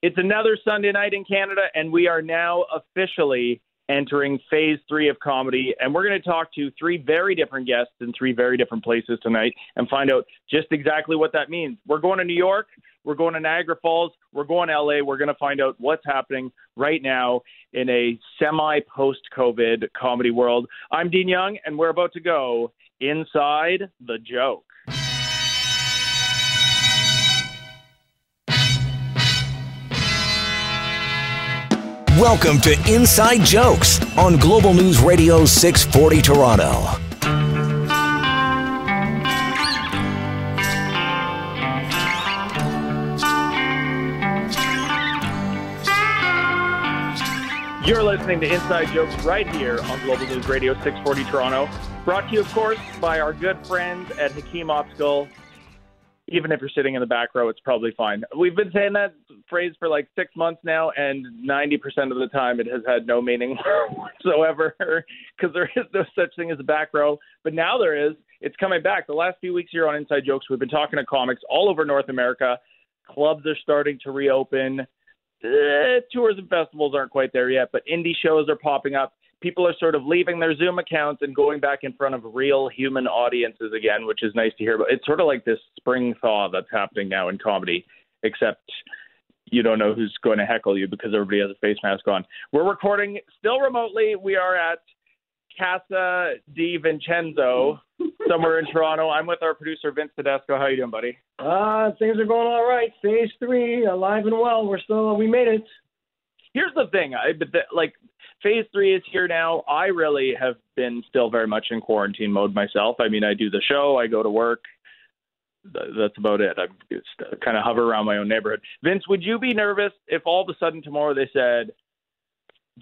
It's another Sunday night in Canada, and we are now officially entering phase three of comedy. And we're going to talk to three very different guests in three very different places tonight and find out just exactly what that means. We're going to New York. We're going to Niagara Falls. We're going to LA. We're going to find out what's happening right now in a semi post COVID comedy world. I'm Dean Young, and we're about to go inside the joke. Welcome to Inside Jokes on Global News Radio 640 Toronto. You're listening to Inside Jokes right here on Global News Radio 640 Toronto. Brought to you, of course, by our good friends at Hakim Optical. Even if you're sitting in the back row, it's probably fine. We've been saying that phrase for like six months now, and 90% of the time it has had no meaning whatsoever because there is no such thing as a back row. But now there is. It's coming back. The last few weeks here on Inside Jokes, we've been talking to comics all over North America. Clubs are starting to reopen uh, tours and festivals aren't quite there yet, but indie shows are popping up. People are sort of leaving their Zoom accounts and going back in front of real human audiences again, which is nice to hear. But it's sort of like this spring thaw that's happening now in comedy, except you don't know who's going to heckle you because everybody has a face mask on. We're recording still remotely. We are at Casa di Vincenzo, somewhere in Toronto. I'm with our producer Vince Tedesco. How you doing, buddy? Uh, things are going all right. Phase three, alive and well. We're still, we made it. Here's the thing, I but the, like phase three is here now. I really have been still very much in quarantine mode myself. I mean, I do the show, I go to work. That's about it. I kind of hover around my own neighborhood. Vince, would you be nervous if all of a sudden tomorrow they said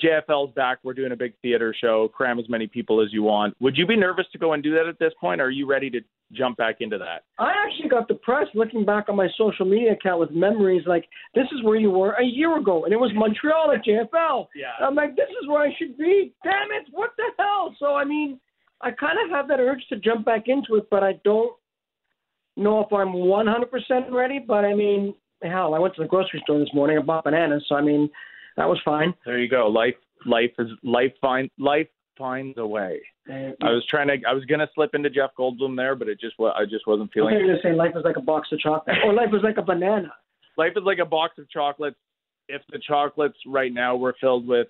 JFL's back. We're doing a big theater show. Cram as many people as you want. Would you be nervous to go and do that at this point? Or are you ready to jump back into that? I actually got depressed looking back on my social media account with memories like this is where you were a year ago, and it was Montreal at JFL. Yeah. I'm like, this is where I should be. Damn it! What the hell? So I mean, I kind of have that urge to jump back into it, but I don't know if I'm 100% ready. But I mean, hell, I went to the grocery store this morning and bought bananas, so I mean that was fine. There you go. Life, life is life. Find life finds a way. I was trying to. I was gonna slip into Jeff Goldblum there, but it just. I just wasn't feeling. you were gonna say life is like a box of chocolate, or life is like a banana. Life is like a box of chocolates. If the chocolates right now were filled with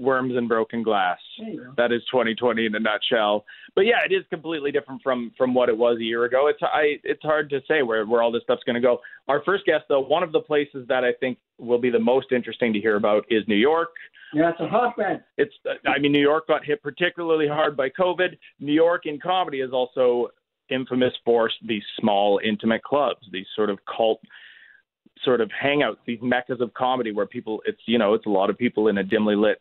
worms and broken glass, There you go. that is 2020 in a nutshell. But yeah, it is completely different from from what it was a year ago. It's I it's hard to say where where all this stuff's going to go. Our first guest, though, one of the places that I think will be the most interesting to hear about is New York. Yeah, it's a hotbed. It's I mean New York got hit particularly hard by COVID. New York in comedy is also infamous for these small intimate clubs, these sort of cult sort of hangouts, these meccas of comedy where people it's you know it's a lot of people in a dimly lit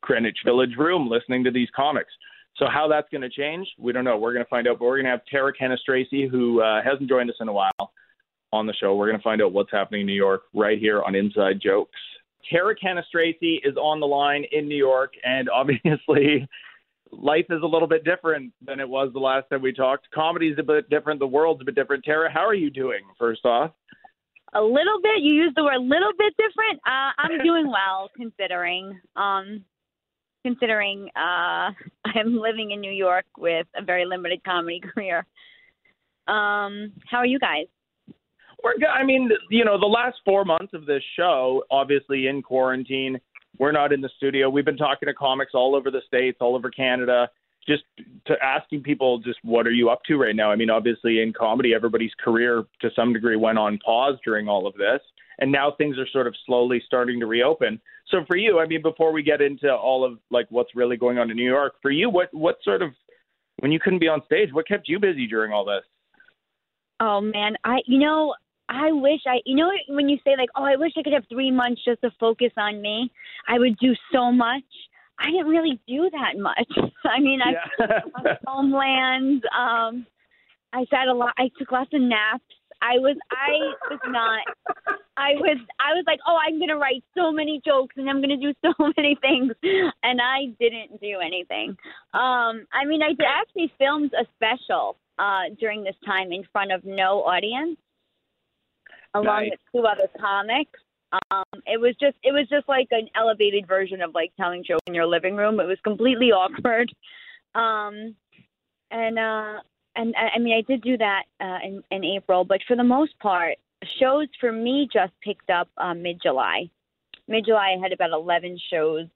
Greenwich Village room listening to these comics. So how that's going to change, we don't know. We're going to find out. But we're going to have Tara Cannistraci, who uh, hasn't joined us in a while, on the show. We're going to find out what's happening in New York right here on Inside Jokes. Tara Cannistraci is on the line in New York, and obviously, life is a little bit different than it was the last time we talked. Comedy's a bit different. The world's a bit different. Tara, how are you doing? First off, a little bit. You used the word a little bit different. Uh, I'm doing well considering. Um, considering uh, I'm living in New York with a very limited comedy career. Um, how are you guys? we're. go- I mean, you know, the last four months of this show, obviously in quarantine. We're not in the studio. We've been talking to comics all over the states, all over Canada, just to asking people just what are you up to right now. I mean, obviously in comedy, everybody's career to some degree went on pause during all of this, and now things are sort of slowly starting to reopen. So for you, I mean, before we get into all of like what's really going on in New York, for you, what what sort of when you couldn't be on stage, what kept you busy during all this? Oh man, I you know I wish I you know when you say like oh I wish I could have three months just to focus on me, I would do so much. I didn't really do that much. I mean I Yeah. Homeland. Um, I sat a lot. I took lots of naps. I was I was not. I was I was like, oh, I'm gonna write so many jokes and I'm gonna do so many things, and I didn't do anything. Um, I mean, I did I actually filmed a special uh, during this time in front of no audience, along Nice. with two other comics. Um, it was just it was just like an elevated version of like telling jokes in your living room. It was completely awkward. Um, and uh, and I mean I did do that uh, in in April, but for the most part, shows for me just picked up uh, mid July. Mid July, I had about eleven shows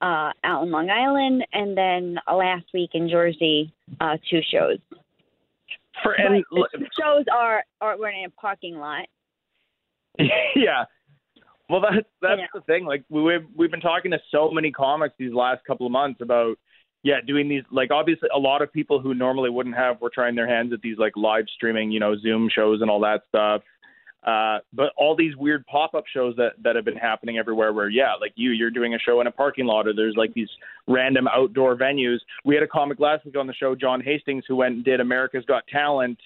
uh, out in Long Island, and then last week in Jersey, uh, two shows. For and the shows are are we're in a parking lot. yeah. Well, that's that's yeah. the thing. Like we've we've been talking to so many comics these last couple of months about yeah doing these like obviously a lot of people who normally wouldn't have were trying their hands at these like live streaming you know Zoom shows and all that stuff. Uh, but all these weird pop-up shows that that have been happening everywhere, where yeah, like you, you're doing a show in a parking lot, or there's like these random outdoor venues. We had a comic last week on the show, John Hastings, who went and did America's Got Talent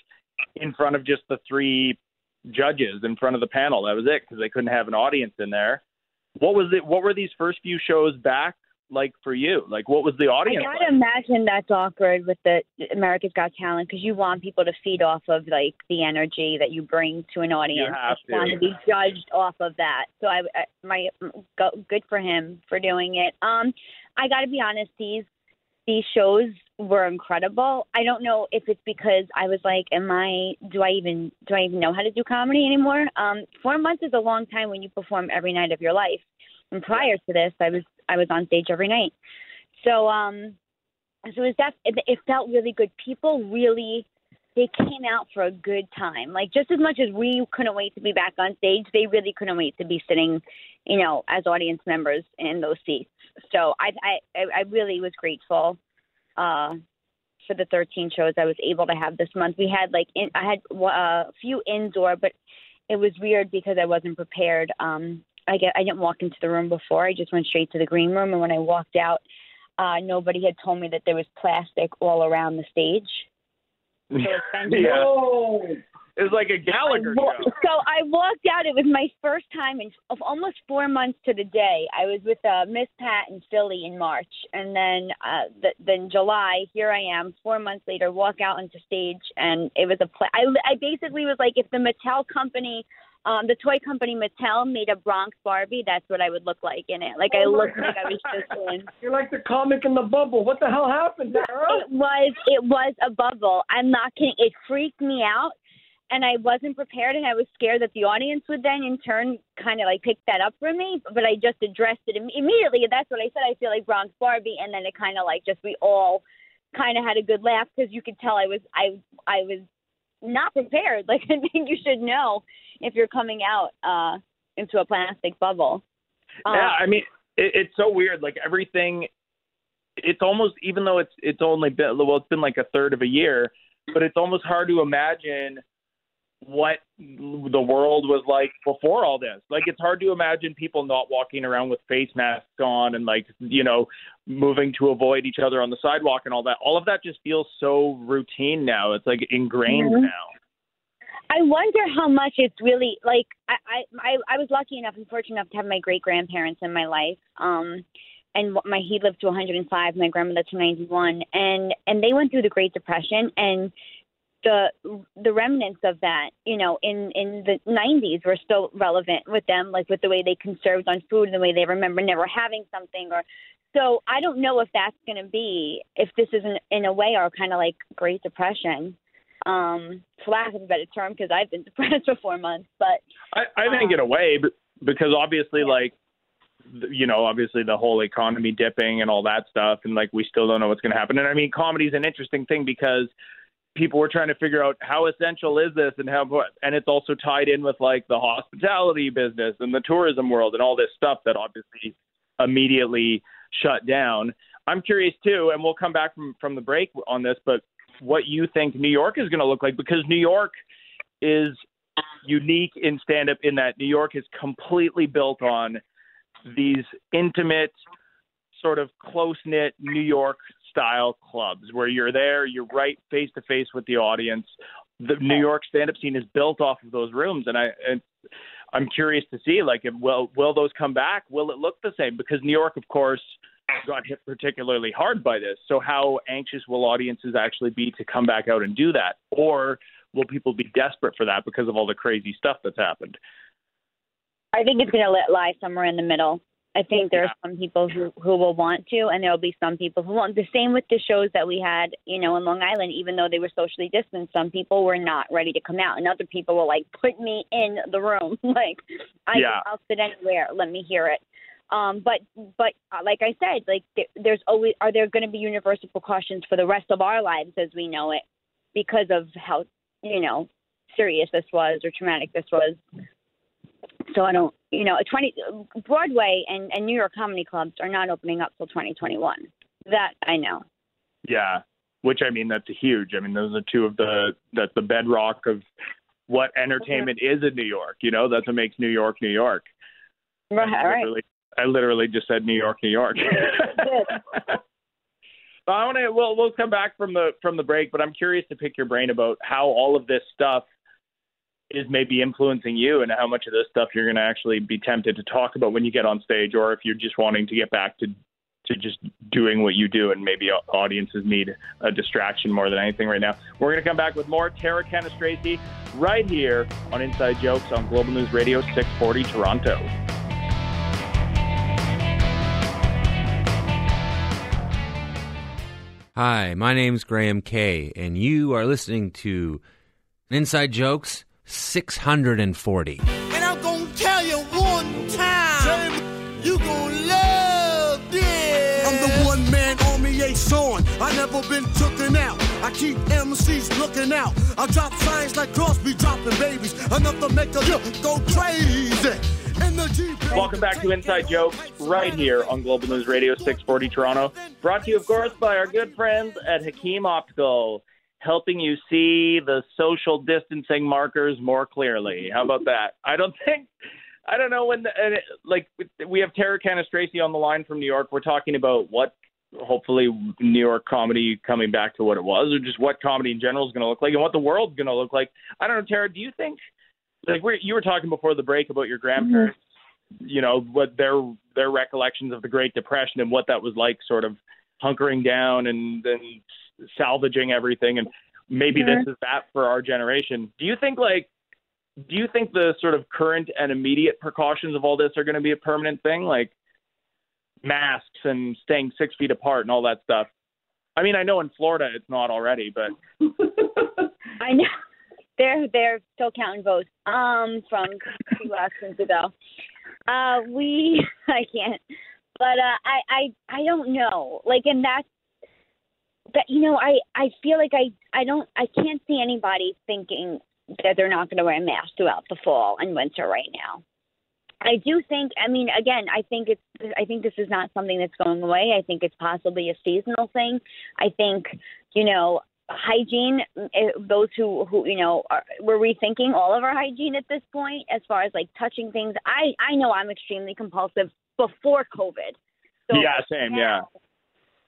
in front of just the three judges in front of the panel. That was it because they couldn't have an audience in there. What was it? What were these first few shows back like for you? Like, what was the audience? I gotta like? imagine that's awkward with the America's Got Talent because you want people to feed off of like the energy that you bring to an audience. You have to. want to be judged off of that. So I, I my good for him for doing it. Um, I gotta be honest, these these shows were incredible. I don't know if it's because I was like, am I do I even do I even know how to do comedy anymore? Um, four months is a long time when you perform every night of your life. And prior to this, I was I was on stage every night. So um, so it was that it, it felt really good. People really they came out for a good time. Like just as much as we couldn't wait to be back on stage, they really couldn't wait to be sitting, you know, as audience members in those seats. So I I I really was grateful uh, for the 13 shows I was able to have this month. We had like in, I had uh, a few indoor, but it was weird because I wasn't prepared. Um, I get I didn't walk into the room before. I just went straight to the green room, and when I walked out, uh, nobody had told me that there was plastic all around the stage. So yeah. It was like a Gallagher show. So I walked out. It was my first time in of almost four months to the day. I was with uh, Miss Pat in Philly in March, and then uh, the, then July. Here I am, four months later. Walk out onto stage, and it was a play. I I basically was like, if the Mattel company um, the toy company Mattel made a Bronx Barbie. That's what I would look like in it. Like I oh looked like I was just in. You're like the comic in the bubble. What the hell happened, Sarah? It was it was a bubble. I'm not kidding. It freaked me out, and I wasn't prepared, and I was scared that the audience would then in turn kind of like pick that up from me. But I just addressed it Im- immediately. That's what I said. I feel like Bronx Barbie, and then it kind of like just we all kind of had a good laugh because you could tell I was I I was not prepared. Like I think you should know if you're coming out uh, into a plastic bubble. Um, yeah, I mean, it, it's so weird. Like everything, it's almost even though it's it's only been well, it's been like a third of a year, but it's almost hard to imagine what the world was like before all this. Like it's hard to imagine people not walking around with face masks on and like, you know, moving to avoid each other on the sidewalk and all that. All of that just feels so routine now. It's like ingrained mm-hmm. now. I wonder how much it's really like. I I I was lucky enough and fortunate enough to have my great grandparents in my life. Um, and my he lived to 105, my grandmother to 91, and and they went through the Great Depression, and the the remnants of that, you know, in in the 90s were still relevant with them, like with the way they conserved on food and the way they remember never having something or. So I don't know if that's going to be if this is in, in a way our kind of like Great Depression um, for lack of a better term, because I've been depressed for four months. But I, I think um, in a way, because obviously, yeah. like you know, obviously the whole economy dipping and all that stuff, and like we still don't know what's going to happen. And I mean, comedy is an interesting thing because people were trying to figure out how essential is this and how and it's also tied in with like the hospitality business and the tourism world and all this stuff that obviously immediately shut down. I'm curious too, and we'll come back from from the break on this, but what you think New York is going to look like because New York is unique in stand up in that New York is completely built on these intimate, sort of close knit New York style clubs where you're there, you're right face to face with the audience. The New York stand up scene is built off of those rooms and I and I'm curious to see like if, will will those come back? Will it look the same? Because New York of course got hit particularly hard by this. So how anxious will audiences actually be to come back out and do that? Or will people be desperate for that because of all the crazy stuff that's happened? I think it's going to lie somewhere in the middle. I think there are some people who who will want to, and there will be some people who won't. The same with the shows that we had, you know, in Long Island. Even though they were socially distanced, some people were not ready to come out, and other people were like, "Put me in the room, like I, Yeah. I'll sit anywhere. Let me hear it." Um, but but uh, like I said, like there, there's always are there going to be universal precautions for the rest of our lives as we know it because of how you know serious this was or traumatic this was. So I don't, you know, a 20 Broadway and, and New York comedy clubs are not opening up till 2021. That I know. Yeah, which I mean that's huge. I mean those are two of the that's the bedrock of what entertainment mm-hmm. is in New York. You know that's what makes New York New York. Right, I right. literally, I literally just said New York, New York. I want to. We'll we'll come back from the from the break, but I'm curious to pick your brain about how all of this stuff is maybe influencing you, and how much of this stuff you're going to actually be tempted to talk about when you get on stage, or if you're just wanting to get back to to just doing what you do, and maybe audiences need a distraction more than anything right now. We're going to come back with more Tara Cannistraci right here on Inside Jokes on Global News Radio 640 Toronto. Hi, my name's Graham Kay, and you are listening to Inside Jokes 640. And I'm gonna tell you one time, you gonna love this. I'm the one man army ain't sworn. I never been tooken out. I keep MCs looking out. I drop signs like Crosby dropping babies. Enough to make a look go crazy. In the Jeep. Welcome back to Inside Jokes right here on Global News Radio 640 Toronto. Brought to you, of course, by our good friends at Hakim Optical, helping you see the social distancing markers more clearly. How about that? I don't think, I don't know when, the, it, like, we have Tara Cannistraci on the line from New York. We're talking about what, hopefully, New York comedy coming back to what it was, or just what comedy in general is going to look like and what the world's going to look like. I don't know, Tara, do you think like we're, you were talking before the break about your grandparents, mm-hmm. you know, what their their recollections of the Great Depression and what that was like, sort of hunkering down and then salvaging everything, and maybe this is that for our generation. Do you think like, do you think the sort of current and immediate precautions of all this are going to be a permanent thing, like masks and staying six feet apart and all that stuff? I mean, I know in Florida it's not already, but I know they're they're still counting votes um from two elections ago. Uh, we I can't, but uh, I I I don't know. Like, and that's that you know I I feel like I I don't I can't see anybody thinking that they're not going to wear a mask throughout the fall and winter right now. I do think. I mean, again, I think it's. I think this is not something that's going away. I think it's possibly a seasonal thing. I think, you know, hygiene. eh, Those who who you know are, we're rethinking all of our hygiene at this point, as far as like touching things. I I know I'm extremely compulsive before COVID. So yeah, same, yeah.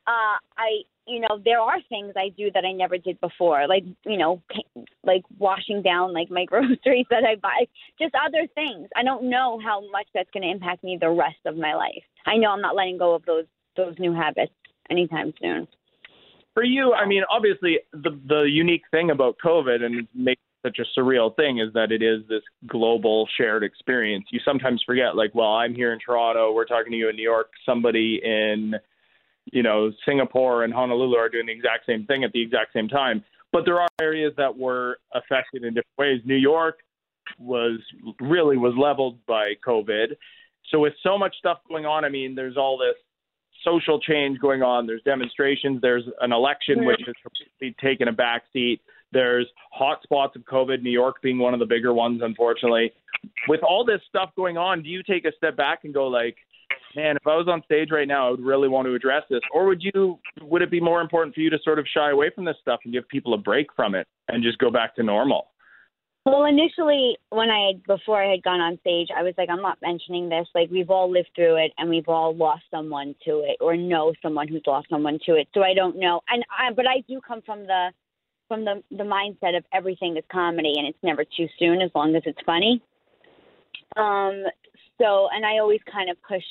uh, I, you know, there are things I do that I never did before, like, you know, like washing down like my groceries that I buy, just other things. I don't know how much that's going to impact me the rest of my life. I know I'm not letting go of those those new habits anytime soon. for you, I mean, obviously, the the unique thing about COVID and it makes such a surreal thing is that it is this global shared experience. You sometimes forget, like, well, I'm here in Toronto, we're talking to you in New York, somebody in, you know, Singapore and Honolulu are doing the exact same thing at the exact same time. But there are areas that were affected in different ways. New York was really was leveled by COVID. So with so much stuff going on, I mean, there's all this social change going on. There's demonstrations. There's an election which has completely taken a back seat. There's hot spots of COVID, New York being one of the bigger ones, unfortunately. With all this stuff going on, do you take a step back and go like, man, if I was on stage right now, I would really want to address this, or would you? Would it be more important for you to sort of shy away from this stuff and give people a break from it and just go back to normal? Well, initially, when I had before I had gone on stage, I was like, I'm not mentioning this. Like, we've all lived through it, and we've all lost someone to it, or know someone who's lost someone to it. So I don't know. And I, but I do come from the from the the mindset of everything is comedy, and it's never too soon as long as it's funny. Um. So, and I always kind of push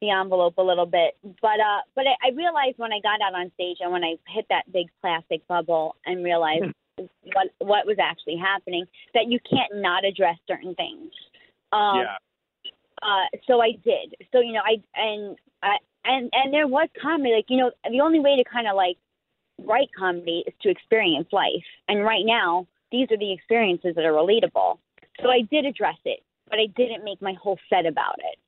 the envelope a little bit. But uh, but I, I realized when I got out on stage and when I hit that big plastic bubble and realized what what was actually happening that you can't not address certain things. Um, Yeah. Uh, so I did. So you know, I and I and and there was comedy. Like you know, the only way to kind of like write comedy is to experience life. And right now, these are the experiences that are relatable. So I did address it, but I didn't make my whole set about it.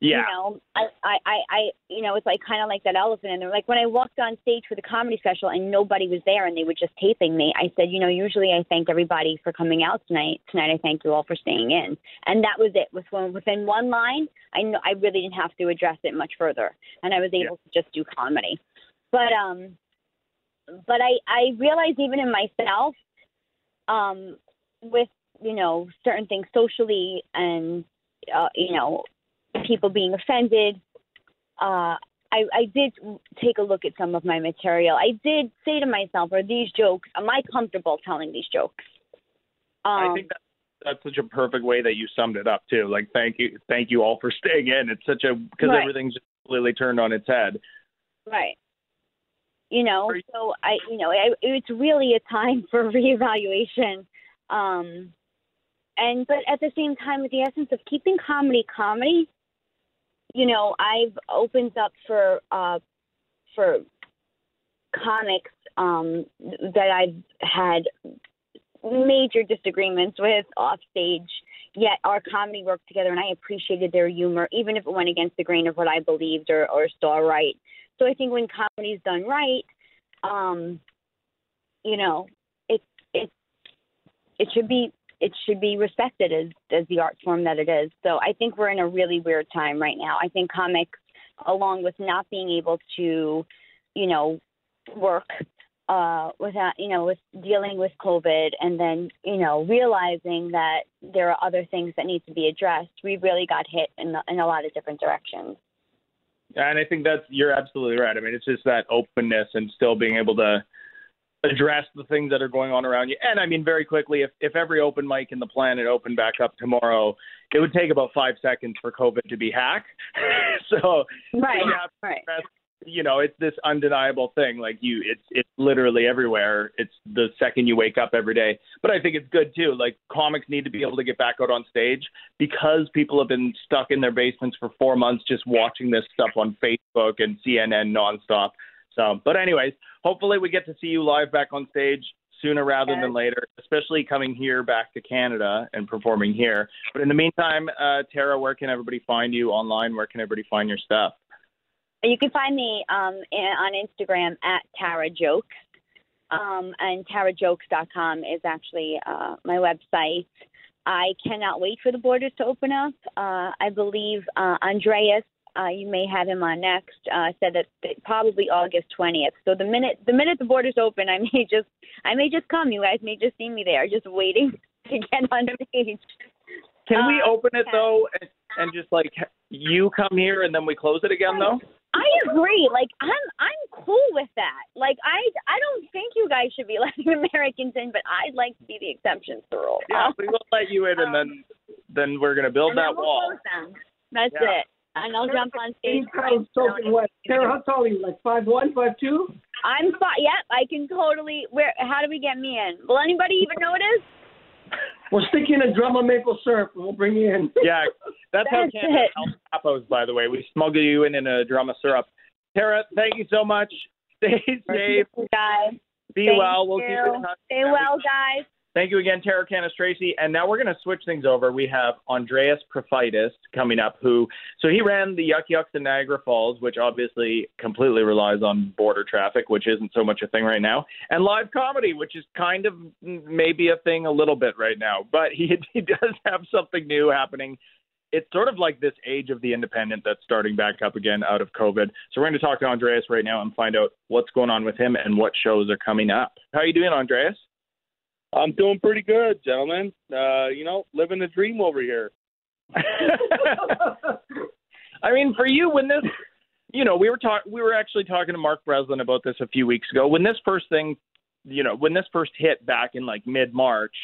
Yeah. You know, I, I, I, I you know, it's like kind of like that elephant in there. Like when I walked on stage for the comedy special and nobody was there and they were just taping me, I said, you know, usually I thank everybody for coming out tonight. Tonight I thank you all for staying in, and that was it. With one within one line, I know I really didn't have to address it much further, and I was able to just do comedy. But um, but I I realized even in myself, um, with you know certain things socially and uh, you know people being offended. Uh, I, I did take a look at some of my material. I did say to myself, are these jokes, am I comfortable telling these jokes? Um, I think that, that's such a perfect way that you summed it up too. Like, thank you, thank you all for staying in. It's such a because Right. everything's completely turned on its head. Right. You know, you- so I, you know, I, it's really a time for reevaluation. Um, and but at the same time, with the essence of keeping comedy comedy, you know, I've opened up for uh, for comics um, that I've had major disagreements with off stage. Yet our comedy worked together, and I appreciated their humor, even if it went against the grain of what I believed or, or saw right. So I think when comedy's done right, um, you know, it it it should be it should be respected as as the art form that it is. So I think we're in a really weird time right now. I think comics, along with not being able to, you know, work uh, without you know with dealing with COVID and then you know realizing that there are other things that need to be addressed, we really got hit in the, in a lot of different directions. Yeah, And I think that's you're absolutely right. I mean, it's just that openness and still being able to address the things that are going on around you. And I mean, very quickly, if if every open mic in the planet opened back up tomorrow, it would take about five seconds for COVID to be hacked. so Right. Right. you know, it's this undeniable thing. Like you, it's it's literally everywhere. It's the second you wake up every day. But I think it's good too. Like comics need to be able to get back out on stage because people have been stuck in their basements for four months just watching this stuff on Facebook and CNN nonstop. So, but anyways, hopefully we get to see you live back on stage sooner rather Yes. than later, especially coming here back to Canada and performing here. But in the meantime, uh, Tara, where can everybody find you online? Where can everybody find your stuff? You can find me um, in, on Instagram at Tara Jokes. Um, and tarajokes.com is actually uh, my website. I cannot wait for the borders to open up. Uh, I believe uh, Andreas, uh, you may have him on next, uh, said that th- probably August 20th. So the minute the minute the borders open, I may just I may just come. You guys may just see me there, just waiting to get on stage. Can we Uh, open it okay. though, and, and just like you come here and then we close it again though? I agree. Like I'm I'm cool with that. Like I I don't think you guys should be letting Americans in, but I'd like to be the exception to the rule. Yeah, Um, we will let you in, and then then we're gonna build that we'll wall. That's Yeah. it. And I'll jump on stage. Eight pounds soaking wet. Tara, how tall are you? Like five one, five two? I'm five. Yep, I can totally. Where? How do we get me in? Will anybody even know it is? We'll stick you in a drum of maple syrup and we'll bring you in. Yeah, that's how Canada it. helps Capos, by the way. We smuggle you in in a drum of syrup. Tara, thank you so much. Stay safe. guys. Be Thank well. We'll you. keep in touch. Stay well, guys. Thank you again, Tara Cannistraci. And now we're going to switch things over. We have Andreas Profitis coming up, who, so he ran the Yuk Yuks in Niagara Falls, which obviously completely relies on border traffic, which isn't so much a thing right now, and live comedy, which is kind of maybe a thing a little bit right now. But he, he does have something new happening. It's sort of like this age of the independent that's starting back up again out of COVID. So we're going to talk to Andreas right now and find out what's going on with him and what shows are coming up. How are you doing, Andreas? I'm doing pretty good, gentlemen. Uh, you know, living the dream over here. I mean, for you, when this, you know, we were talk, we were actually talking to Mark Breslin about this a few weeks ago. When this first thing, you know, when this first hit back in like mid March,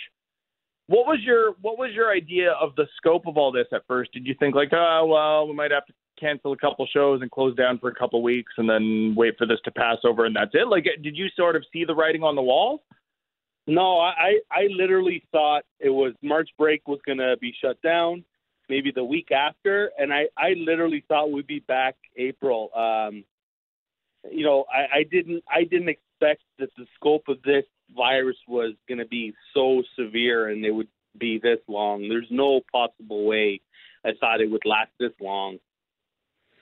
what was your what was your idea of the scope of all this at first? Did you think like, oh well, we might have to cancel a couple shows and close down for a couple weeks and then wait for this to pass over and that's it? Like, did you sort of see the writing on the wall? No, I, I literally thought it was March break was gonna be shut down. Maybe the week after, and I I literally thought we'd be back April. Um, you know, I, I didn't I didn't expect that the scope of this virus was going to be so severe and it would be this long. There's no possible way I thought it would last this long.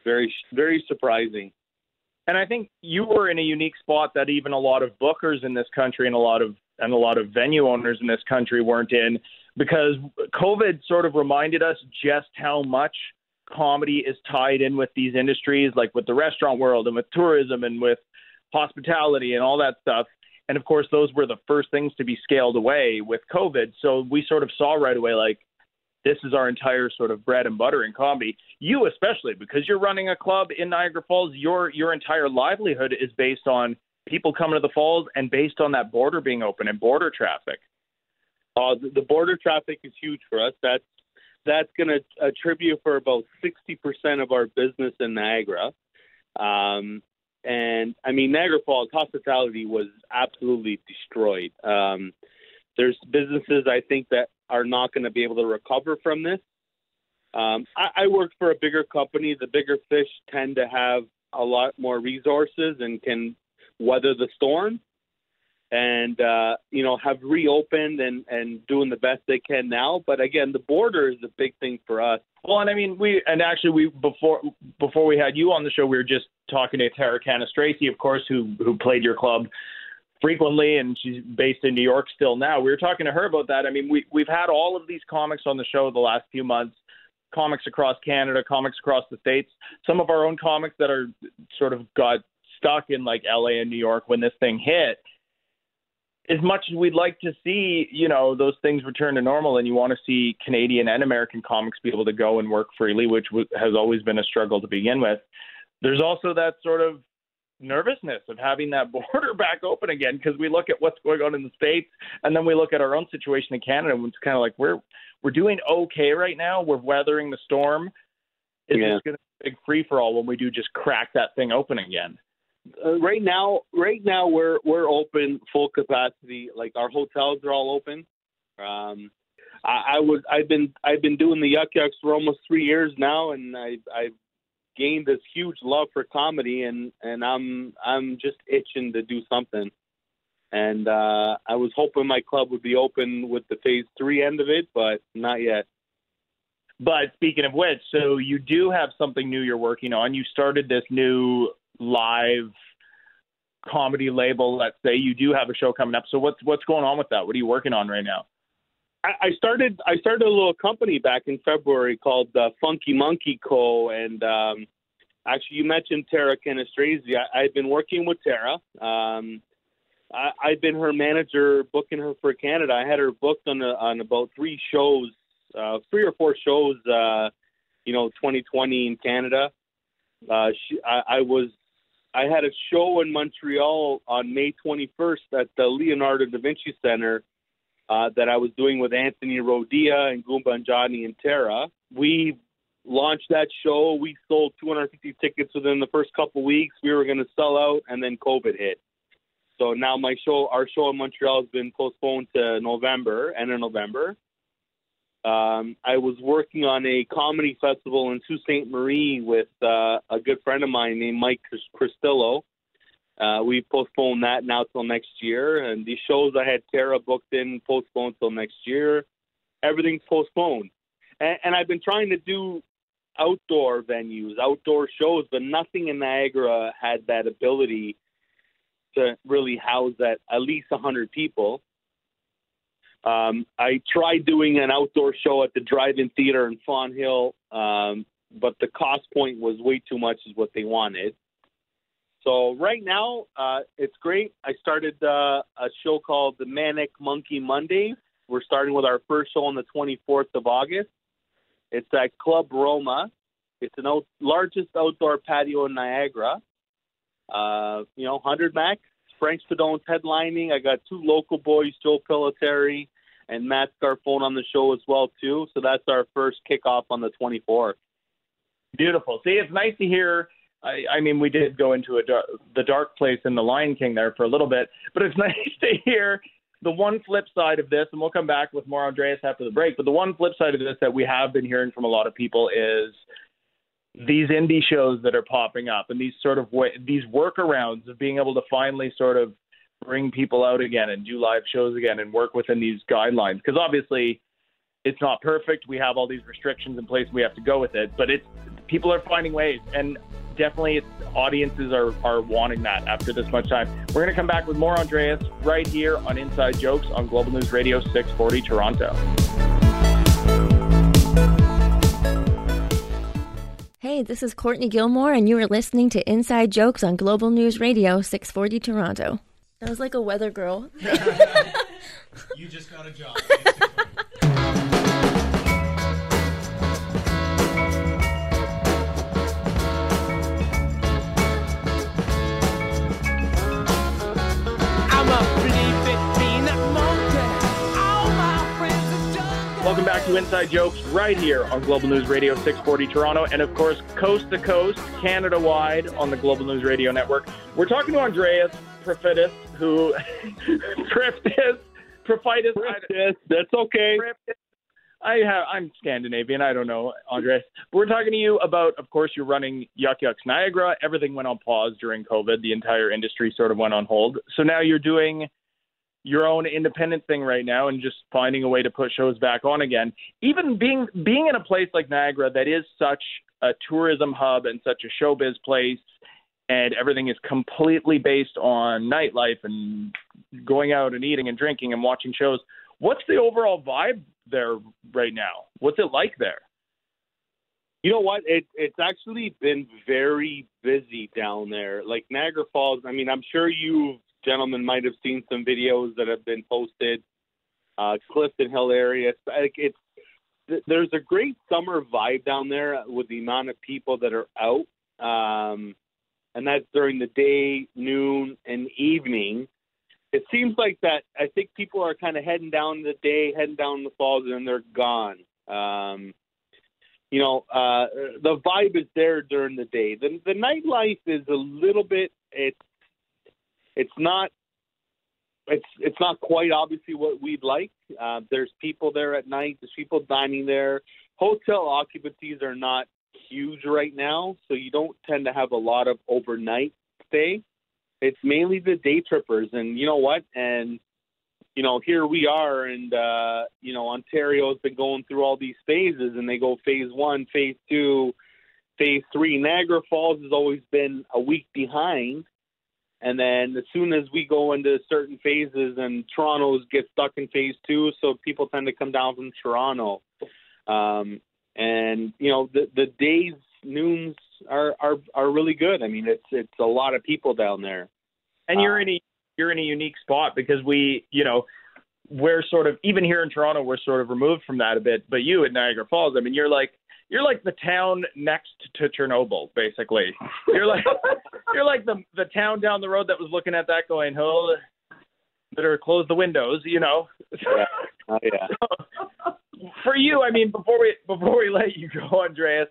Very very surprising. And I think you were in a unique spot that even a lot of bookers in this country and a lot of and a lot of venue owners in this country weren't in because COVID sort of reminded us just how much comedy is tied in with these industries, like with the restaurant world and with tourism and with hospitality and all that stuff. And of course, those were the first things to be scaled away with COVID. So we sort of saw right away, like, this is our entire sort of bread and butter in comedy. You especially, because you're running a club in Niagara Falls, your your entire livelihood is based on people coming to the falls and based on that border being open and border traffic. Uh, the, border traffic is huge for us. That's that's going to attribute for about 60% of our business in Niagara. Um, and I mean, Niagara Falls hospitality was absolutely destroyed. Um, there's businesses I think that are not going to be able to recover from this. Um, I, I work for a bigger company. The bigger fish tend to have a lot more resources and can weather the storm and uh, you know have reopened and and doing the best they can now. But again, the border is a big thing for us. Well, and I mean, we and actually we before before we had you on the show, we were just talking to Tara Cannistraci, of course, who who played your club frequently, and she's based in New York still now. We were talking to her about that. I mean, we we've had all of these comics on the show the last few months. Comics across Canada, comics across the states. Some of our own comics that are sort of got stuck in like LA and New York when this thing hit as much as we'd like to see, you know, those things return to normal, and you want to see Canadian and American comics be able to go and work freely, which has always been a struggle to begin with. There's also that sort of nervousness of having that border back open again because we look at what's going on in the states, and then we look at our own situation in Canada, and it's kind of like we're we're doing okay right now. We're weathering the storm. Is yeah. going to be a big free for all when we do just crack that thing open again? Uh, right now, right now we're we're open full capacity. Like our hotels are all open. Um, I, I was I've been I've been doing the Yuk Yuks for almost three years now, and I I've gained this huge love for comedy, and and I'm I'm just itching to do something. And uh, I was hoping my club would be open with the phase three end of it, but not yet. But speaking of which, so you do have something new you're working on. You started this new live comedy label, let's say you do have a show coming up. So what's what's going on with that? What are you working on right now? I started I started a little company back in February called uh, Funky Monkey Co. And um, actually, you mentioned Tara Cannistraci. I, I've been working with Tara. Um, I, I've been her manager, booking her for Canada. I had her booked on a, on about three shows, uh, three or four shows. Uh, you know, 2020 in Canada. Uh, she, I, I was I had a show in Montreal on May 21st at the Leonardo da Vinci Center uh, that I was doing with Anthony Rodia and Goomba Johnny and Tara. We launched that show. We sold 250 tickets within the first couple weeks. We were going to sell out, and then COVID hit. So now my show, our show in Montreal, has been postponed to November, end of November. Um, I was working on a comedy festival in Sault Ste. Marie with uh, a good friend of mine named Mike Cristillo. Uh, we postponed that now till next year, and these shows I had Tara booked in postponed till next year. Everything's postponed, and, and I've been trying to do outdoor venues, outdoor shows, but nothing in Niagara had that ability to really house that at least a hundred people. Um, I tried doing an outdoor show at the drive-in theater in Fonthill, um, but the cost point was way too much, is what they wanted. So right now, uh, it's great. I started uh, a show called the Manic Monkey Mondays. We're starting with our first show on the 24th of August. It's at Club Roma. It's the out- largest outdoor patio in Niagara. Uh, you know, 100 max. Frank Spadone's headlining. I got two local boys, Joe Pilotary and Matt Scarfone on the show as well too. So that's our first kickoff on the 24th. Beautiful. See, it's nice to hear. I, I mean, we did go into a dark, the dark place in the Lion King there for a little bit, but it's nice to hear the one flip side of this, and we'll come back with more Andreas after the break. But the one flip side of this that we have been hearing from a lot of people is these indie shows that are popping up and these sort of way, these workarounds of being able to finally sort of bring people out again and do live shows again and work within these guidelines. Because obviously it's not perfect. We have all these restrictions in place we have to go with it but it's people are finding ways and definitely audiences are, are wanting that after this much time. We're going to come back with more andreas right here on inside jokes on global news radio 640 toronto Hey, this is Courtney Gilmour, and you are listening to Inside Jokes on Global News Radio 640 Toronto. That was like a weather girl. you just got a job. Welcome back to Inside Jokes right here on Global News Radio 640 Toronto, and of course, coast to coast, Canada wide on the Global News Radio Network. We're talking to Andreas Profitis, who. Priftis. Profitis. Priftis. That's okay. Priftis. I have, I'm Scandinavian. I don't know, Andres. But we're talking to you about, of course, you're running Yuk Yuk's Niagara. Everything went on pause during COVID. The entire industry sort of went on hold. So now you're doing your own independent thing right now and just finding a way to put shows back on again. Even being being in a place like Niagara that is such a tourism hub and such a showbiz place and everything is completely based on nightlife and going out and eating and drinking and watching shows. What's the overall vibe there right now? What's it like there? You know what? It, it's actually been very busy down there. Like Niagara Falls. I mean, I'm sure you gentlemen might have seen some videos that have been posted. Uh, Clifton Hill area. Like it's there's a great summer vibe down there with the amount of people that are out, um, and that's during the day, noon, and evening. It seems like that. I think people are kind of heading down the day, heading down the falls, and they're gone. Um, you know, uh, the vibe is there during the day. The the nightlife is a little bit. It's it's not it's it's not quite obviously what we'd like. Uh, there's people there at night. There's people dining there. Hotel occupancies are not huge right now, so you don't tend to have a lot of overnight stay. It's mainly the day trippers, and you know what? And you know, here we are, and uh, you know, Ontario's been going through all these phases, and they go phase one, phase two, phase three. Niagara Falls has always been a week behind and then as soon as we go into certain phases and Toronto's get stuck in phase two, so people tend to come down from Toronto. Um, and you know the the days noons are are are really good. I mean it's it's a lot of people down there. And you're uh, in a you're in a unique spot because we you know we're sort of even here in Toronto we're sort of removed from that a bit. But you at Niagara Falls, I mean you're like you're like the town next to Chernobyl, basically. You're like you're like the the town down the road that was looking at that going, oh, better close the windows, you know. Yeah. Oh, yeah. So, for you, I mean, before we before we let you go, Andreas,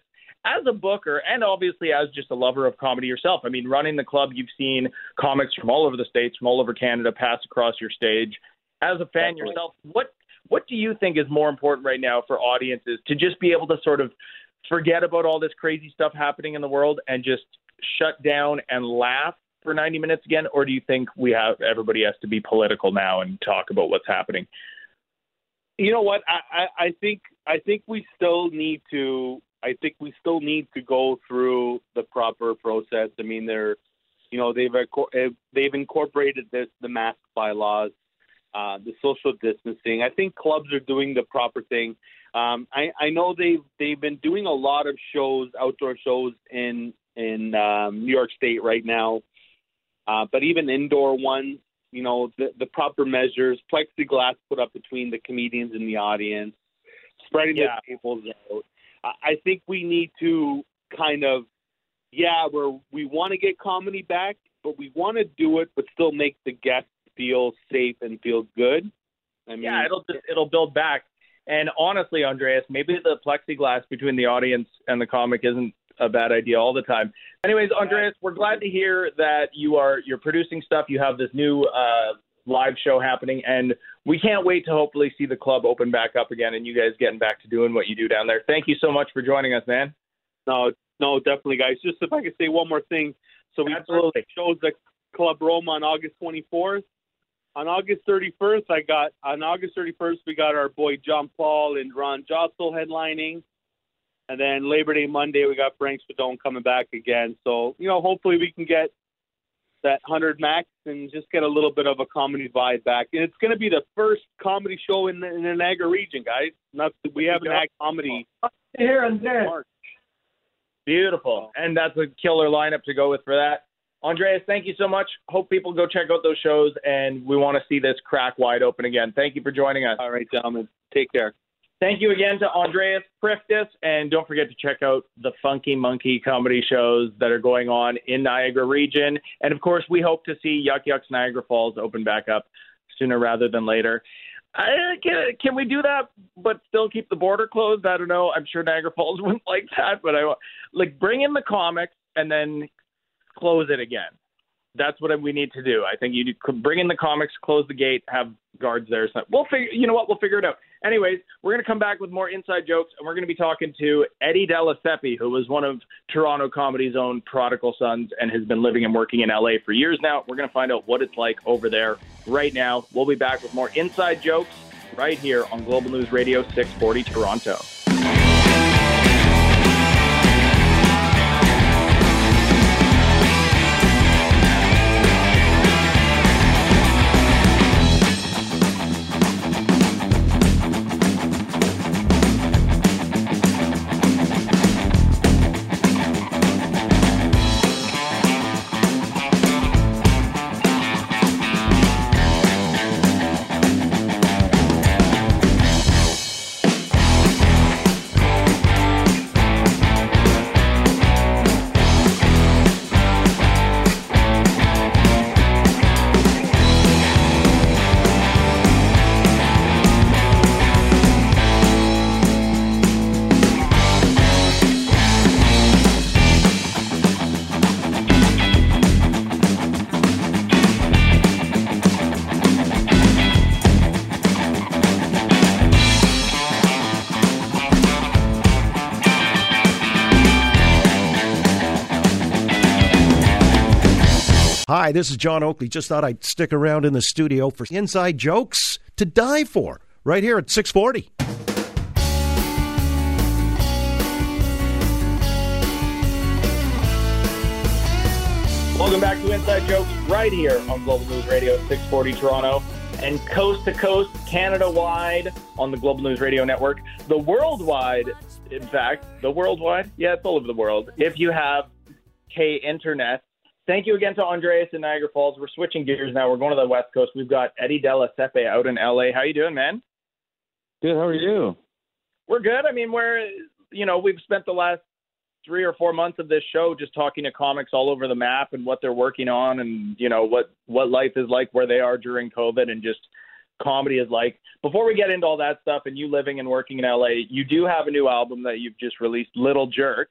as a booker and obviously as just a lover of comedy yourself, I mean, running the club, you've seen comics from all over the states, from all over Canada pass across your stage. As a fan Definitely. yourself, what what do you think is more important right now for audiences to just be able to sort of forget about all this crazy stuff happening in the world and just shut down and laugh for 90 minutes again? Or do you think we have everybody has to be political now and talk about what's happening? You know what? I, I, I think i think we still need to i think we still need to go through the proper process. I mean they're you know they've they've incorporated this the mask bylaws uh, the social distancing. I think clubs are doing the proper thing. Um, I, I know they've they've been doing a lot of shows, outdoor shows in in um, New York State right now, uh, but even indoor ones. You know the the proper measures, plexiglass put up between the comedians and the audience, spreading yeah. the tables out. I think we need to kind of, yeah, we're we want to get comedy back, but we want to do it, but still make the guests feel safe and feel good. I mean, yeah, it'll just it'll build back. And honestly, Andreas, maybe the plexiglass between the audience and the comic isn't a bad idea all the time. Anyways, Andreas, we're glad to hear that you are you're producing stuff. You have this new uh, live show happening, and we can't wait to hopefully see the club open back up again and you guys getting back to doing what you do down there. Thank you so much for joining us, man. No, no, definitely, guys. Just if I could say one more thing. So we Absolutely. shows at Club Roma on August 24th. On August 31st, I got on August 31st we got our boy John Paul and Ron Josol headlining, and then Labor Day Monday we got Frank Spadone coming back again. So you know, hopefully we can get that 100 max and just get a little bit of a comedy vibe back. And it's going to be the first comedy show in the, in the Niagara region, guys. Not we haven't had comedy. Here and there. March. Beautiful. And that's a killer lineup to go with for that. Andreas, thank you so much. Hope people go check out those shows, and we want to see this crack wide open again. Thank you for joining us. All right, gentlemen. Take care. Thank you again to Andreas Priftis, and don't forget to check out the Funky Monkey comedy shows that are going on in Niagara region. And of course, we hope to see Yuk Yuks Niagara Falls open back up sooner rather than later. I, can, can we do that, but still keep the border closed? I don't know. I'm sure Niagara Falls wouldn't like that, but I like bring in the comics and then close it again. That's what we need to do. I think you bring in the comics, close the gate, have guards there. So we'll figure. You know what? We'll figure it out. Anyways, we're going to come back with more inside jokes, and we're going to be talking to Eddie Della Siepe, who was one of Toronto comedy's own prodigal sons and has been living and working in LA for years now. We're going to find out what it's like over there right now. We'll be back with more inside jokes right here on Global News Radio 640 Toronto. Hi, this is John Oakley. Just thought I'd stick around in the studio for inside jokes to die for right here at 640. Welcome back to Inside Jokes right here on Global News Radio 640 Toronto and coast to coast, Canada wide on the Global News Radio Network. The worldwide, in fact, the worldwide, yeah, it's all over the world. If you have K Internet, thank you again to Andreas in Niagara Falls. We're switching gears now. We're going to the West Coast. We've got Eddie Della Siepe out in LA. How are you doing, man? Good. How are you? We're good. I mean, we're you know we've spent the last three or four months of this show just talking to comics all over the map and what they're working on and you know what what life is like where they are during COVID and just comedy is like. Before we get into all that stuff and you living and working in LA, you do have a new album that you've just released, Little Jerk.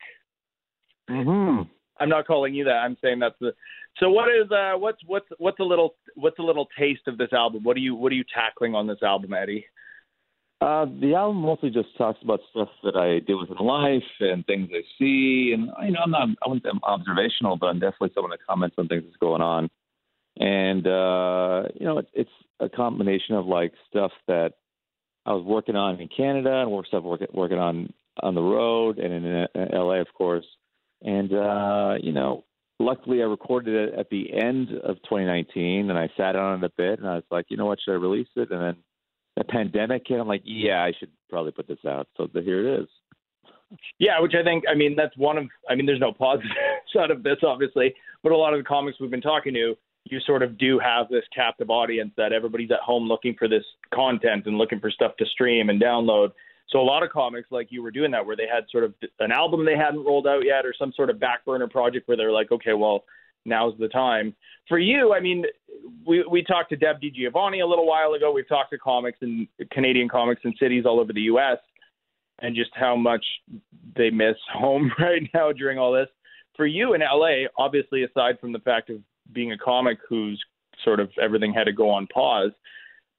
Mm-hmm. I'm not calling you that. I'm saying that's the. So what is uh what's what's what's a little what's a little taste of this album? What are you what are you tackling on this album, Eddie? Uh, the album mostly just talks about stuff that I deal with in life and things I see, and you know, I'm not I wouldn't say I'm observational, but I'm definitely someone that comments on things that's going on, and uh, you know, it's it's a combination of like stuff that I was working on in Canada and work stuff working working on on the road and in, in LA, of course, and uh, you know, luckily I recorded it at the end of 2019, and I sat on it a bit, and I was like, you know what, should I release it? And then the pandemic hit. I'm like, yeah, I should probably put this out. So here it is. Yeah, which I think, I mean, that's one of, I mean, there's no positive side of this, obviously, but a lot of the comics we've been talking to, you sort of do have this captive audience that everybody's at home looking for this content and looking for stuff to stream and download. So a lot of comics like you were doing that, where they had sort of an album they hadn't rolled out yet, or some sort of back burner project where they're like, okay, well, now's the time. For you, I mean, we we talked to Deb DiGiovanni a little while ago. We've talked to comics and Canadian comics in cities all over the U.S. and just how much they miss home right now during all this. For you in LA, obviously, aside from the fact of being a comic who's sort of everything had to go on pause.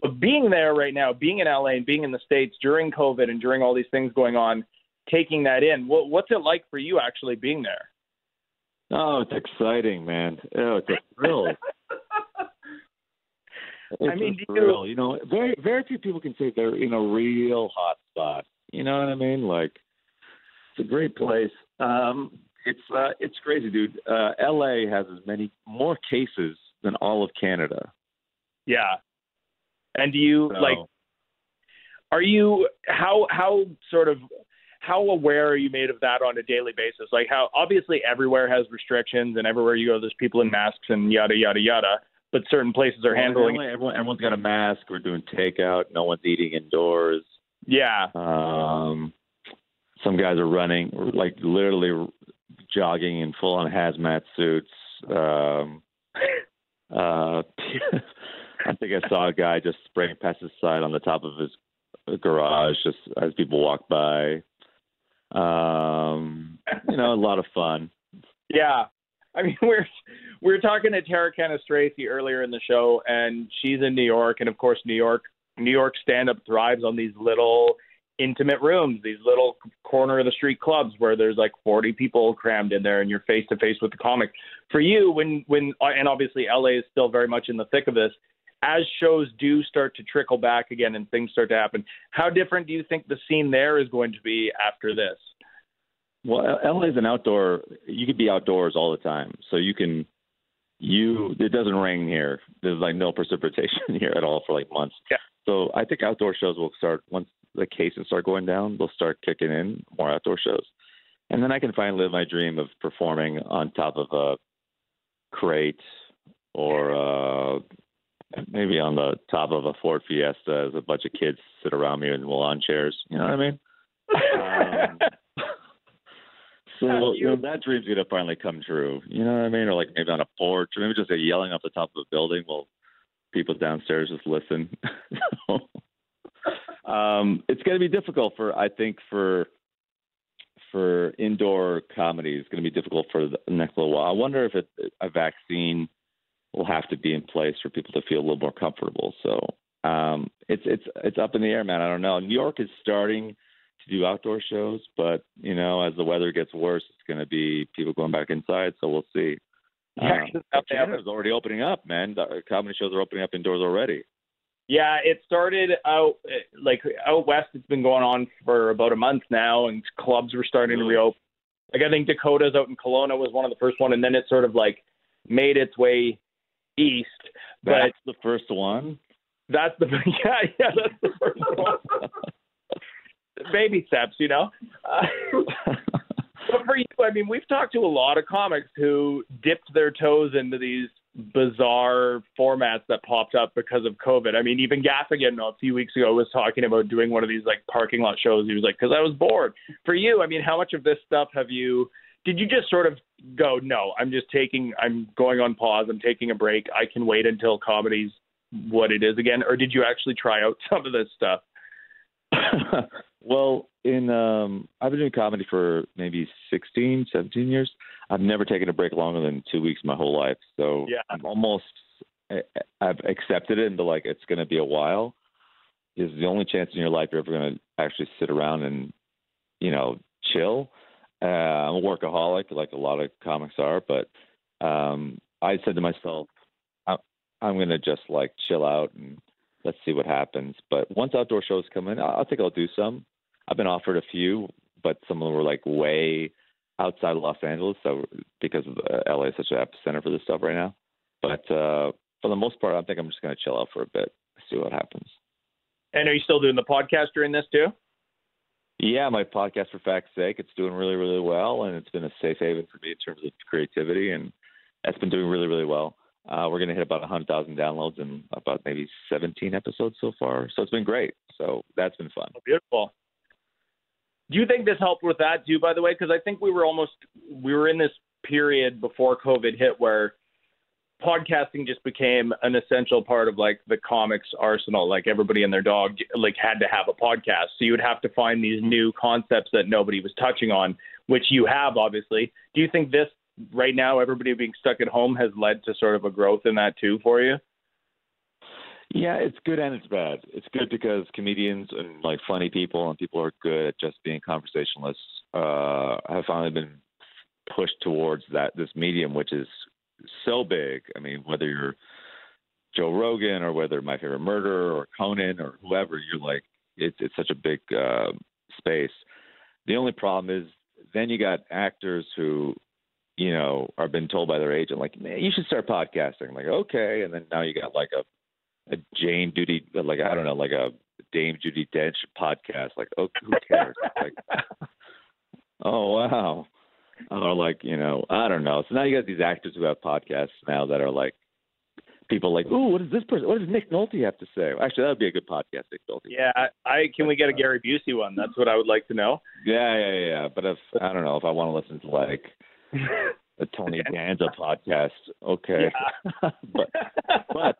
But being there right now, being in LA and being in the States during COVID and during all these things going on, taking that in, what, what's it like for you actually being there? Oh, it's exciting, man. Oh, it's a thrill. It's I mean, a you- You know, very very few people can say they're in a real hot spot. You know what I mean? Like, it's a great place. Um, it's uh, it's crazy, dude. Uh, L.A. has as many more cases than all of Canada. Yeah. And do you So- like are you how how sort of how aware are you made of that on a daily basis? Like how obviously everywhere has restrictions and everywhere you go there's people in masks and yada yada yada, but certain places are Well, handling everyone, everyone's got a mask. We're doing takeout. No one's eating indoors. Yeah. Um, some guys are running, like literally jogging in full on hazmat suits. Um, uh, I think I saw a guy just spraying pesticide on the top of his garage just as people walk by. Um, you know, a lot of fun. Yeah. I mean, we're we were talking to Tara Cannistraci earlier in the show, and she's in New York, and of course, New York New York stand up thrives on these little intimate rooms, these little corner of the street clubs where there's like 40 people crammed in there, and you're face to face with the comic. For you, when when and obviously LA is still very much in the thick of this. As shows do start to trickle back again and things start to happen, how different do you think the scene there is going to be after this? Well, LA is an outdoor. You could be outdoors all the time, so you can. You it doesn't rain here. There's like no precipitation here at all for like months. Yeah. So I think outdoor shows will start once the cases start going down. They'll start kicking in more outdoor shows, and then I can finally live my dream of performing on top of a crate or uh maybe on the top of a Ford Fiesta as a bunch of kids sit around me in lawn chairs. You know what I mean? Um, so you know, that dream's gonna finally come true. You know what I mean? Or like maybe on a porch, or maybe just like yelling off the top of a building while people downstairs just listen. um, it's gonna be difficult for I think for for indoor comedy. It's gonna be difficult for the next little while. I wonder if it, a vaccine will have to be in place for people to feel a little more comfortable. So um, it's it's it's up in the air, man. I don't know. New York is starting to do outdoor shows, but you know, as the weather gets worse, it's going to be people going back inside. So we'll see. Yeah, they have already opening up, man. The comedy shows are opening up indoors already. Yeah, it started out like out west. It's been going on for about a month now, and clubs were starting to reopen. Like I think Dakota's out in Kelowna was one of the first one, and then it sort of like made its way east. But That's the first one. that's the yeah yeah that's the first one. Baby steps, you know. Uh, but for you, I mean, we've talked to a lot of comics who dipped their toes into these bizarre formats that popped up because of COVID. I mean, even Gaffigan a few weeks ago was talking about doing one of these like parking lot shows. He was like, because I was bored. For you, I mean, how much of this stuff have you? Did you just sort of go, no, I'm just taking, I'm going on pause, I'm taking a break. I can wait until comedy's what it is again, or did you actually try out some of this stuff? well, in um, I've been doing comedy for maybe 16, 17 years. I've never taken a break longer than two weeks my whole life. So Yeah. I'm almost I- I've accepted it into like it's going to be a while. Is the only chance in your life you're ever going to actually sit around and you know chill. Uh, I'm a workaholic, like a lot of comics are, but um, I said to myself, I, I'm going to just like chill out and let's see what happens. But once outdoor shows come in, I, I think I'll do some. I've been offered a few, but some of them were like way outside of Los Angeles, so because of, uh, LA is such an epicenter for this stuff right now. But uh, for the most part, I think I'm just going to chill out for a bit, see what happens. And are you still doing the podcast during this too? Yeah, my podcast for fact's sake, it's doing really, really well, and it's been a safe haven for me in terms of creativity, and that's been doing really, really well. Uh, we're going to hit about 100,000 downloads in about maybe 17 episodes so far, so it's been great. So that's been fun. Beautiful. Do you think this helped with that too? By the way, because I think we were almost we were in this period before COVID hit where podcasting just became an essential part of like the comics arsenal. Like everybody and their dog like had to have a podcast, so you would have to find these new concepts that nobody was touching on, which you have obviously. Do you think this right now, everybody being stuck at home, has led to sort of a growth in that too for you? Yeah, it's good and it's bad. It's good because comedians and like funny people and people who are good at just being conversationalists uh, have finally been pushed towards that this medium, which is so big. I mean, whether you're Joe Rogan or whether My Favorite Murder or Conan or whoever, you're like, it's it's such a big uh, space. The only problem is then you got actors who, you know, are been told by their agent like, man, you should start podcasting. like, okay, and then now you got like a a Jane Duty, like I don't know, like a Dame Judi Dench podcast. Like, oh, who cares? like, oh wow, or like you know, I don't know. So now you got these actors who have podcasts now that are like people like, ooh, what does this person? What does Nick Nolte have to say? Actually, that would be a good podcast, Nick Nolte. Yeah, I, I can we get a Gary Busey one? That's what I would like to know. Yeah, yeah, yeah. But if I don't know if I want to listen to like a Tony Danza podcast, okay. Yeah. but but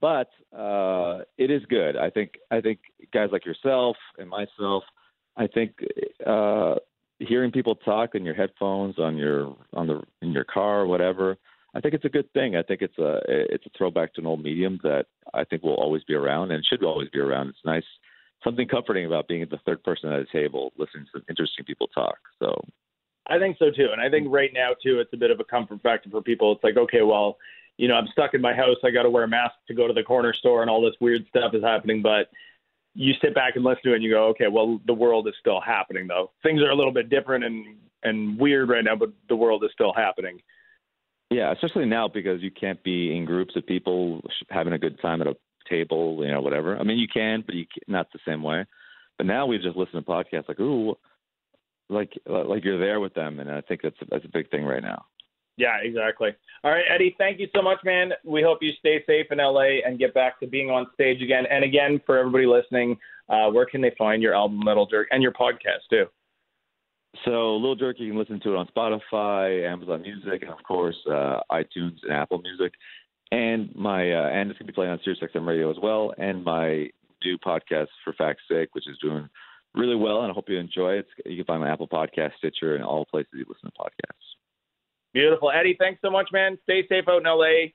but uh, it is good. I think I think guys like yourself and myself, I think uh, hearing people talk in your headphones on your on the in your car whatever, I think it's a good thing. I think it's a it's a throwback to an old medium that I think will always be around and should always be around. It's nice, something comforting about being the third person at a table, listening to interesting people talk. So I think so too, and I think right now too, it's a bit of a comfort factor for people. It's like, okay, well, you know, I'm stuck in my house. I got to wear a mask to go to the corner store, and all this weird stuff is happening. But you sit back and listen to it, and you go, okay, well, the world is still happening, though. Things are a little bit different and and weird right now, but the world is still happening. Yeah, especially now because you can't be in groups of people having a good time at a table, you know, whatever. I mean, you can, but you can, not the same way. But now we just listen to podcasts like, ooh, like like you're there with them, and I think that's that's a big thing right now. Yeah, exactly. All right, Eddie, thank you so much, man. We hope you stay safe in LA and get back to being on stage again. And again, for everybody listening, uh, where can they find your album Little Jerk and your podcast too? So, Little Jerk, you can listen to it on Spotify, Amazon Music, and of course, uh, iTunes and Apple Music. And my uh, and it's gonna be playing on SiriusXM Radio as well. And my new podcast for Fact's Sake, which is doing really well, and I hope you enjoy it. You can find my Apple Podcast, Stitcher, and all places you listen to podcasts. Beautiful. Eddie, thanks so much, man. Stay safe out in LA.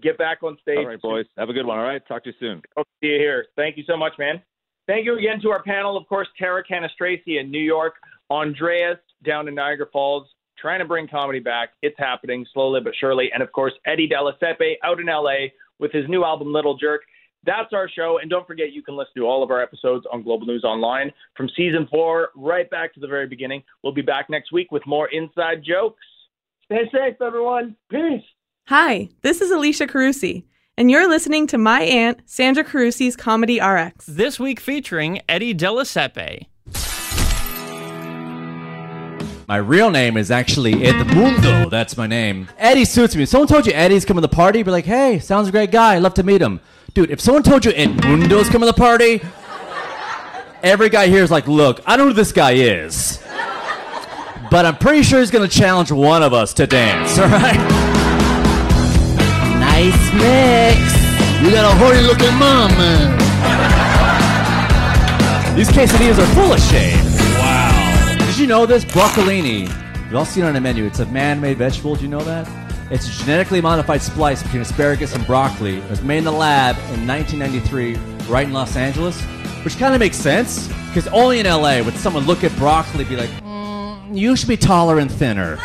Get back on stage. All right, boys. Have a good one. All right. Talk to you soon. Hope to see you here. Thank you so much, man. Thank you again to our panel, of course, Tara Cannistraci in New York, Andreas down in Niagara Falls, trying to bring comedy back. It's happening slowly but surely. And of course, Eddie Della Siepe out in LA with his new album, Little Jerk. That's our show. And don't forget, you can listen to all of our episodes on Global News Online from season four right back to the very beginning. We'll be back next week with more inside jokes. Stay safe, everyone. Peace. Hi, this is Alicia Carusi, and you're listening to my aunt, Sandra Carusi's Comedy RX. This week featuring Eddie Della Siepe. My real name is actually Edmundo. That's my name. Eddie suits me. If someone told you Eddie's coming to the party, be like, hey, sounds a great guy. I'd love to meet him. Dude, if someone told you Edmundo's coming to the party, every guy here is like, look, I don't know who this guy is. But I'm pretty sure he's going to challenge one of us to dance, all right? Nice mix. You got a horny looking mom, man. These quesadillas are full of shade. Wow. Did you know this? Broccolini. You all seen it on the menu. It's a man-made vegetable. Do you know that? It's a genetically modified splice between asparagus and broccoli. It was made in the lab in 1993, right in Los Angeles, which kind of makes sense because only in LA would someone look at broccoli and be like, you should be taller and thinner.